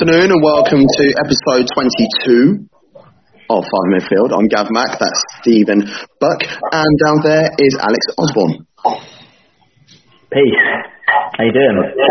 afternoon and welcome to episode 22 of Five Midfield. I'm Gav Mack, that's Stephen Buck, and down there is Alex Osborne. Peace. How you doing?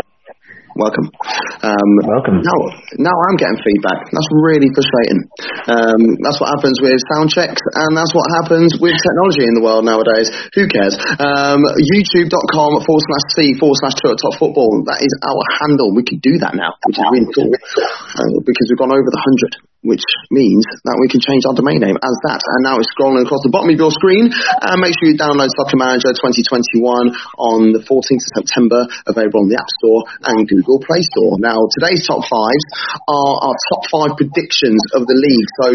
Welcome. Um, Welcome. Now, now I'm getting feedback. That's really frustrating. Um, that's what happens with sound checks, and that's what happens with technology in the world nowadays. Who cares? Um, YouTube.com forward slash C forward slash two at top football. That is our handle. We can do that now, which is really cool uh, because we've gone over the hundred which means that we can change our domain name as that. And now it's scrolling across the bottom of your screen. And make sure you download Soccer Manager 2021 on the 14th of September, available on the App Store and Google Play Store. Now, today's top fives are our top five predictions of the league. So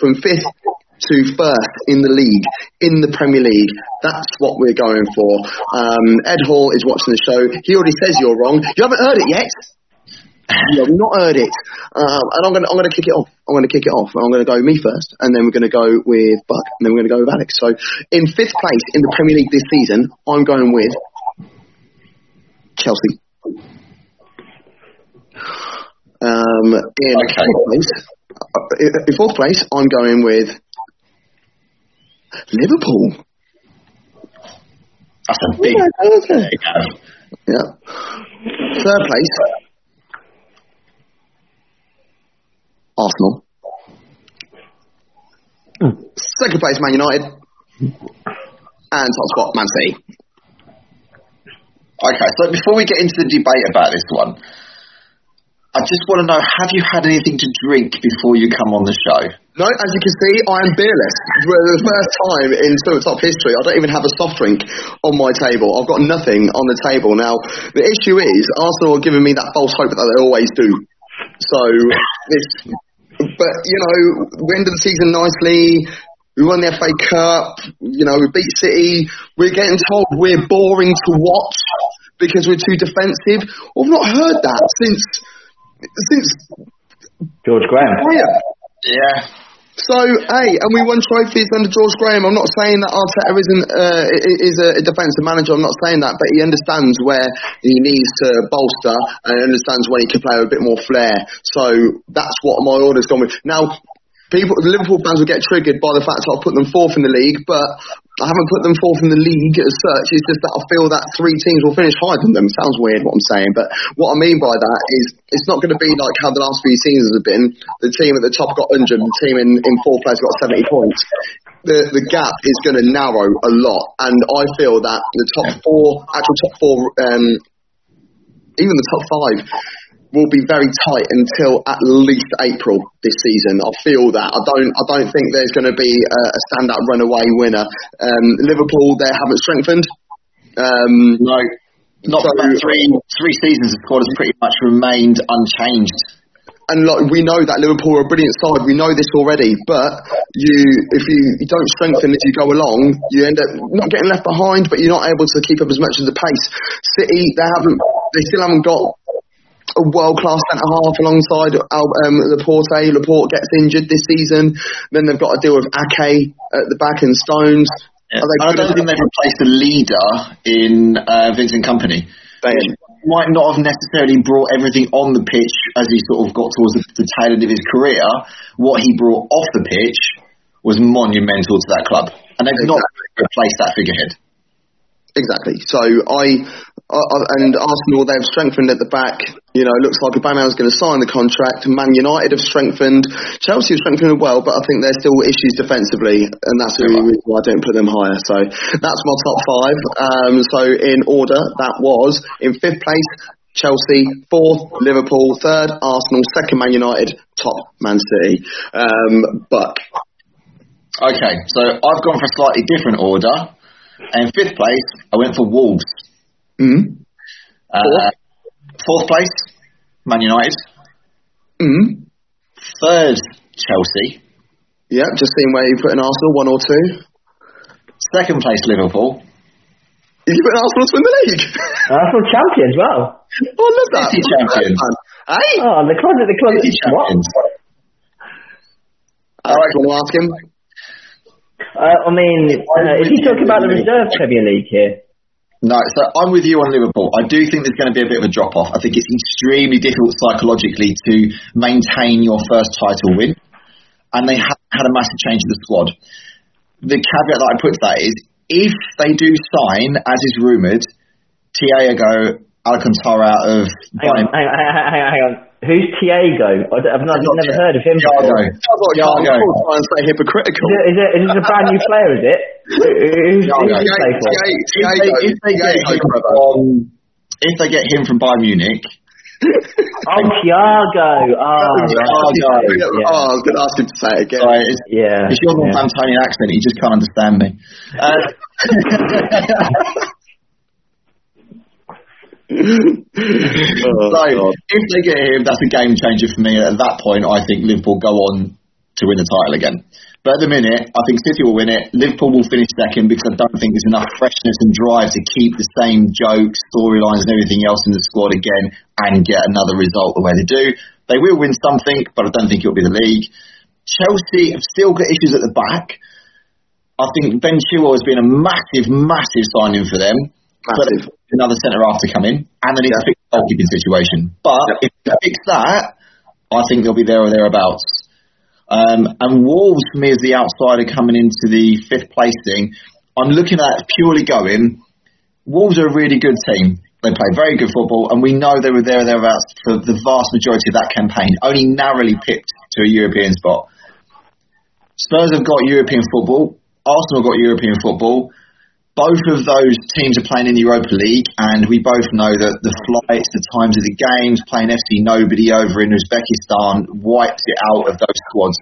from fifth to first in the league, in the Premier League. That's what we're going for. Um, Ed Hall is watching the show. He already says you're wrong. You haven't heard it yet. You have not heard it, um, and I'm gonna I'm gonna kick it off. I'm gonna kick it off. I'm gonna go me first, and then we're gonna go with Buck, and then we're gonna go with Alex. So, in fifth place in the Premier League this season, I'm going with Chelsea. Um, in Okay. fourth place, uh, in fourth place, I'm going with Liverpool. That's a big. Yeah. Third place, Arsenal. Second place, Man United. And top spot, Man City. Okay, so before we get into the debate about this one, I just want to know: Have you had anything to drink before you come on the show? No, as you can see, I am beerless. For the first time in Silver Top history, I don't even have a soft drink on my table. I've got nothing on the table. Now, the issue is, Arsenal are giving me that false hope that they always do. So, this, but, you know, we ended the season nicely. We won the FA Cup. You know, we beat City. We're getting told we're boring to watch because we're too defensive. I've not heard that since, since George Graham. Graham. Yeah. So, hey, and we won trophies under George Graham. I'm not saying that Arteta isn't uh, is a defensive manager. I'm not saying that, but he understands where he needs to bolster and understands when he can play with a bit more flair. So that's what my order's gone with. Now, people, the Liverpool fans will get triggered by the fact that I put them fourth in the league, but I haven't put them fourth in the league as such. It's just that I feel that three teams will finish higher than them. Sounds weird what I'm saying, but what I mean by that is it's not going to be like how the last few seasons have been. The team at the top got 100, the team in, in fourth place got 70 points. The, the gap is going to narrow a lot, and I feel that the top four, actual top four, um, even the top five, will be very tight until at least April this season. I feel that. I don't. I don't think there's going to be a, a standout runaway winner. Um, Liverpool, they haven't strengthened. Um, No. Not So- for three three seasons. The squad has pretty much remained unchanged. and like we know that Liverpool are a brilliant side. We know this already. But you, if you, you don't strengthen as you go along, you end up not getting left behind, but you're not able to keep up as much as the pace. City, they haven't. They still haven't got a world class centre half alongside Al- um, Laporte. Laporte gets injured this season. Then they've got to deal with Ake at the back and Stones. Are they I don't think they've replaced the leader in uh, Vincent Kompany. They- Might not have necessarily brought everything on the pitch as he sort of got towards the, the tail end of his career. What he brought off the pitch was monumental to that club, and they've not replaced that figurehead. Exactly. So I, I, and Arsenal they've strengthened at the back. You know, it looks like Aubameyang's going to sign the contract. Man United have strengthened. Chelsea have strengthened well, but I think there's still issues defensively, and that's the reason why I don't put them higher. So that's my top five. Um, so in order, that was in fifth place. Chelsea, fourth, Liverpool, third, Arsenal, second, Man United, top, Man City. Um, Buck. Okay, so I've gone for a slightly different order. And in fifth place, I went for Wolves. Mm. Uh, fourth place, Man United. Mm. Third, Chelsea. Yeah, just seeing where you put in Arsenal, one or two. Second place, Liverpool. You put Arsenal to win the league. Arsenal champions, well. Oh, I love that. City champions. Hey? Oh, the closet, the closet. City What? champions. Alex, want to ask him? Uh, I mean, uh, is he talking about the reserve Premier League here? No, so I'm with you on Liverpool. I do think there's going to be a bit of a drop off. I think it's extremely difficult psychologically to maintain your first title win, and they have had a massive change in the squad. The caveat that I put to that is if they do sign, as is rumoured, Thiago Alcantara out of Hang on, hang on, hang on, hang on, hang on. Who's Tiago? I I've not, never heard of him. Thiago. Thiago. try and stay hypocritical. Is it, is it, is it a brand new player, is it? Who- Who's, who's Thiago. he play for? Thiago, If they, Thiago, if they get him from, if they get him from Bayern Munich, Oh, Thiago. Oh. Thiago. Yeah. Oh, I was going to ask him to say it again. sorry, it's, Yeah. it's your yeah. Northamptonian accent. He just can't understand me. Uh, Oh, so God. if they get him, that's a game changer for me. At that point, I think Liverpool go on to win the title again. But at the minute, I think City will win it. Liverpool will finish second because I don't think there's enough freshness and drive to keep the same jokes, storylines, and everything else in the squad again and get another result the way they do. They will win something, but I don't think it'll be the league. Chelsea have still got issues at the back. I think Ben Chilwell has been a massive, massive signing for them. Massive. Another centre half to come in, and they need to fix the goalkeeping situation. But if they fix that, I think they'll be there or thereabouts. Um, and Wolves, for me, as the outsider coming into the fifth place thing, I'm looking at purely going. Wolves are a really good team. They play very good football, and we know they were there or thereabouts for the vast majority of that campaign, only narrowly picked to a European spot. Spurs have got European football. Arsenal have got European football. Both of those teams are playing in the Europa League, and we both know that the flights, the times of the games, playing FC Nobody over in Uzbekistan wipes it out of those squads.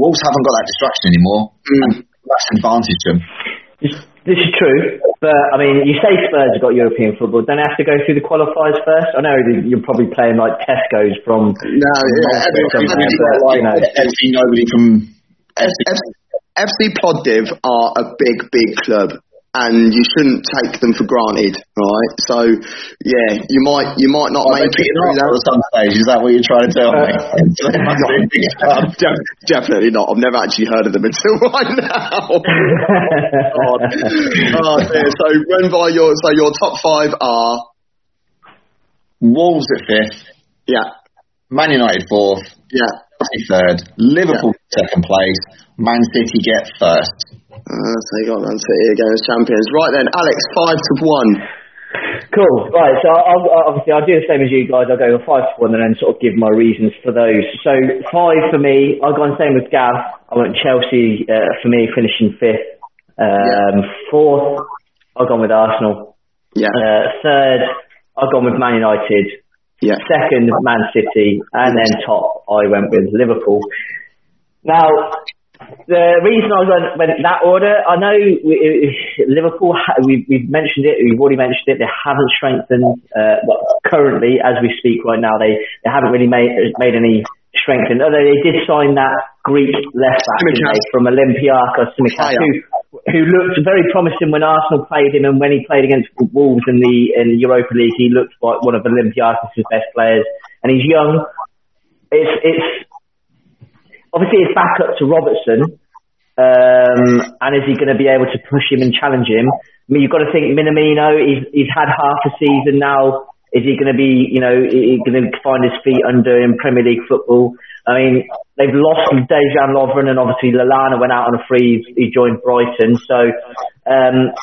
Wolves haven't got that distraction anymore. And that's an advantage to them. This, is true, but I mean, you say Spurs have got European football. Don't they have to go through the qualifiers first? I know you're probably playing like Tesco's from. No, yeah, Malta every- somewhere, every- but, you know, FC Nobody from FC. Plovdiv are a big, big club, and you shouldn't take them for granted, right? So, yeah, you might, you might not they make it through that. at some stage? Is that what you're trying to tell me? Uh, Def- Definitely not. I've never actually heard of them until right now. Oh, dear. So run by your so your top five are Wolves at fifth, yeah Man United fourth, yeah. Third, Liverpool second place, Man City get first. Uh, so you got Man City again as champions. Right then, Alex, five to one. Cool. Right. So I'll, I'll, obviously I'll do the same as you guys. I'll go with five to one and then sort of give my reasons for those. So five for me. I'll go on same with Gav. I went Chelsea uh, for me finishing fifth. Um, Fourth, I've gone with Arsenal. Yeah, Uh, third, I've gone with Man United. yeah. Second, Man City, and then top, I went with Liverpool. Now, the reason I went, went that order, I know we, Liverpool. We've, we've mentioned it. We've already mentioned it. They haven't strengthened. Uh, well, currently, as we speak right now, they, they haven't really made made any strengthened. Although they did sign that Greek left back they, from Olympiacos, who who looked very promising when Arsenal played him, and when he played against Wolves in the in the Europa League, he looked like one of Olympiacos' best players. And he's young. It's it's obviously it's back up to Robertson. Um, and is he going to be able to push him and challenge him? I mean, you've got to think Minamino. He's he's had half a season now. Is he going to be, you know, going to find his feet under in Premier League football? I mean, they've lost Dejan Lovren and obviously Lallana went out on a free. He joined Brighton, so um,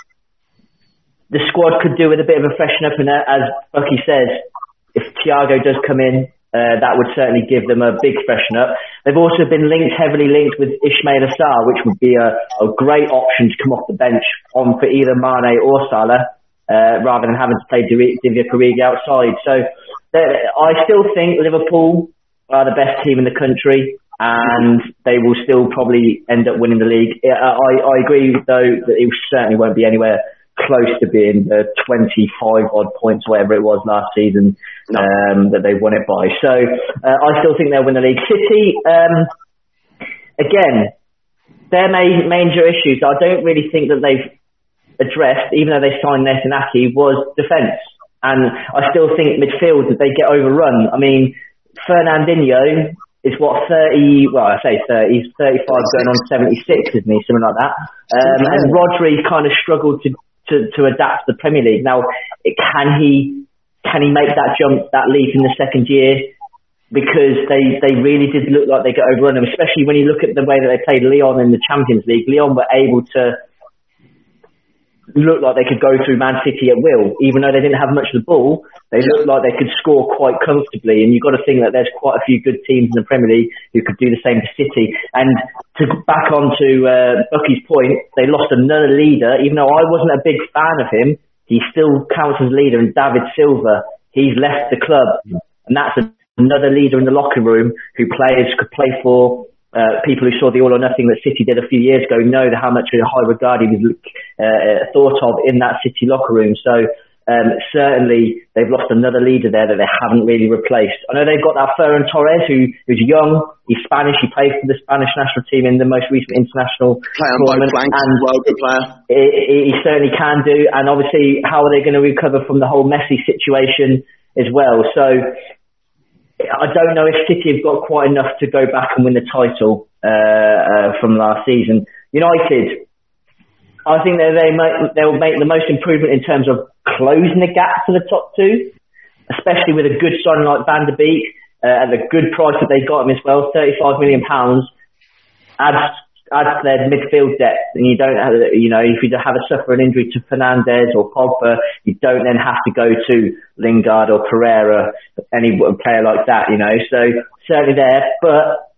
the squad could do with a bit of a freshen up. And as Bucky says, if Thiago does come in, uh, that would certainly give them a big freshen up. They've also been linked, heavily linked with Ismaila Sarr, which would be a, a great option to come off the bench on for either Mane or Salah, uh, rather than having to play Div- Divock Origi outside. So I still think Liverpool are the best team in the country. And they will still probably end up winning the league. I, I agree, though, that it certainly won't be anywhere close to being the 25 odd points, whatever it was last season, um, that they won it by. So uh, I still think they'll win the league. City, um, again, their ma- major issues, I don't really think that they've addressed, even though they signed Nathan was defence. And I still think midfield that they get overrun. I mean, Fernandinho is what 30, well, I say 30, he's 35 going on 76, isn't he? Something like that. Um, and Rodri kind of struggled to, to, to adapt to the Premier League. Now, can he can he make that jump, that leap in the second year? Because they, they really did look like they got overrun, them, especially when you look at the way that they played Lyon in the Champions League. Lyon were able to looked like they could go through Man City at will, even though they didn't have much of the ball. They looked like they could score quite comfortably, and you've got to think that there's quite a few good teams in the Premier League who could do the same to City. And to back on to uh, Bucky's point, they lost another leader, even though I wasn't a big fan of him. He still counts as leader, and David Silva, he's left the club, and that's another leader in the locker room who players could play for uh, people who saw the all or nothing that City did a few years ago know how much of a high regard he was uh, thought of in that City locker room. So um, certainly they've lost another leader there that they haven't really replaced. I know they've got that Ferran Torres who, who's young, he's Spanish, he plays for the Spanish national team in the most recent international Play both and well, good player. he, he certainly can do. And obviously, how are they going to recover from the whole Messi situation as well? So I don't know if City have got quite enough to go back and win the title uh, uh, from last season. United, I think that they might, they'll make the most improvement in terms of closing the gap to the top two, especially with a good signing like Van der Beek uh, at the good price that they got him as well, thirty-five million pounds adds adds to their midfield depth, and you don't have, you know, if you have a suffer an injury to Fernandes or Pogba, you don't then have to go to Lingard or Pereira, any player like that, you know. So certainly there, but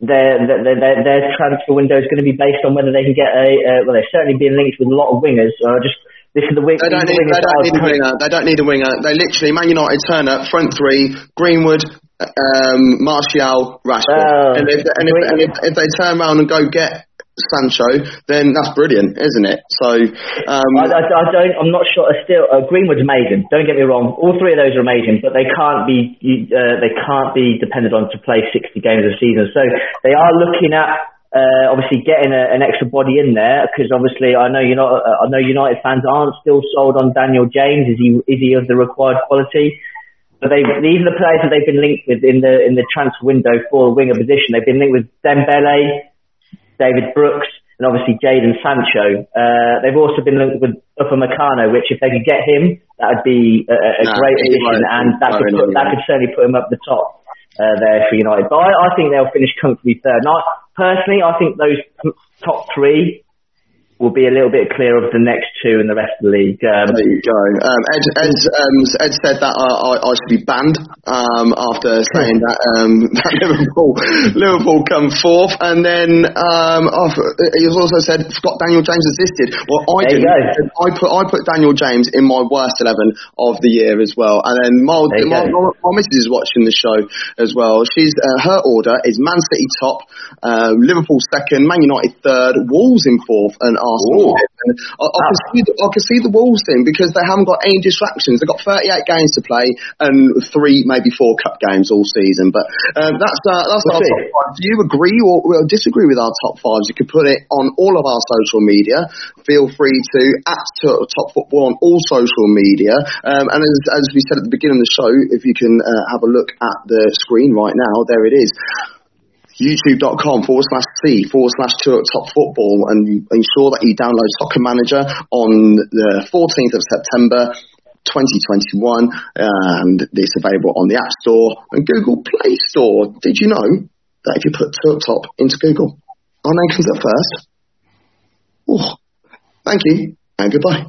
their their their, their transfer window is going to be based on whether they can get a uh, well, they're certainly being linked with a lot of wingers. So just this is the wing. They don't, need, wingers they don't need a winger. They don't need a winger. They literally, Man United turn up, front three, Greenwood, um, Martial, Rashford. Oh, and if, and, if, and if, if they turn around and go get Sancho, then that's brilliant, isn't it? So, um, I, I, I don't. I'm not sure. uh, Still, uh, Greenwood's amazing. Don't get me wrong. All three of those are amazing, but they can't be. Uh, they can't be depended on to play 60 games a season. So they are looking at uh, obviously getting a, an extra body in there because obviously I know you're not. Uh, I know United fans aren't still sold on Daniel James. Is he? Is he of the required quality? But they, even the players that they've been linked with in the in the transfer window for a winger position, they've been linked with Dembele, David Brooks, and obviously Jadon Sancho. Uh, they've also been linked with Upamecano, which if they could get him, that would be a, a Nah, great addition, and that could, put, that could certainly put him up the top uh, there for United. But I, I think they'll finish comfortably third. Now, personally, I think those top three will be a little bit clear of the next two in the rest of the league. Um, There you go. Um, Ed, Ed, um, Ed said that I, I, I should be banned um, after saying that, um, that Liverpool Liverpool come fourth, and then um, oh, he also said Scott Daniel James assisted. Well, I did. I put I put Daniel James in my worst eleven of the year as well, and then my my, my, my missus is watching the show as well. She's uh, her order is Man City top, uh, Liverpool second, Man United third, Wolves in fourth, and Arsenal. Ooh. fifth. And I, I, can see the, I can see the Wolves thing because they haven't got any distractions. They've got 38 games to play and three, maybe four cup games all season. But um, that's uh, that's We'll our see. top five. Do you agree or, or disagree with our top fives? You can put it on all of our social media. Feel free to at to- Top Football on all social media. Um, and as, as we said at the beginning of the show, if you can uh, have a look at the screen right now, there it is youtube.com forward slash C forward slash top football and ensure that you download Soccer Manager on the 14th of September 2021 and it's available on the App Store and Google Play Store. Did you know that if you put at top into Google, our name comes up first? Oh, thank you and goodbye.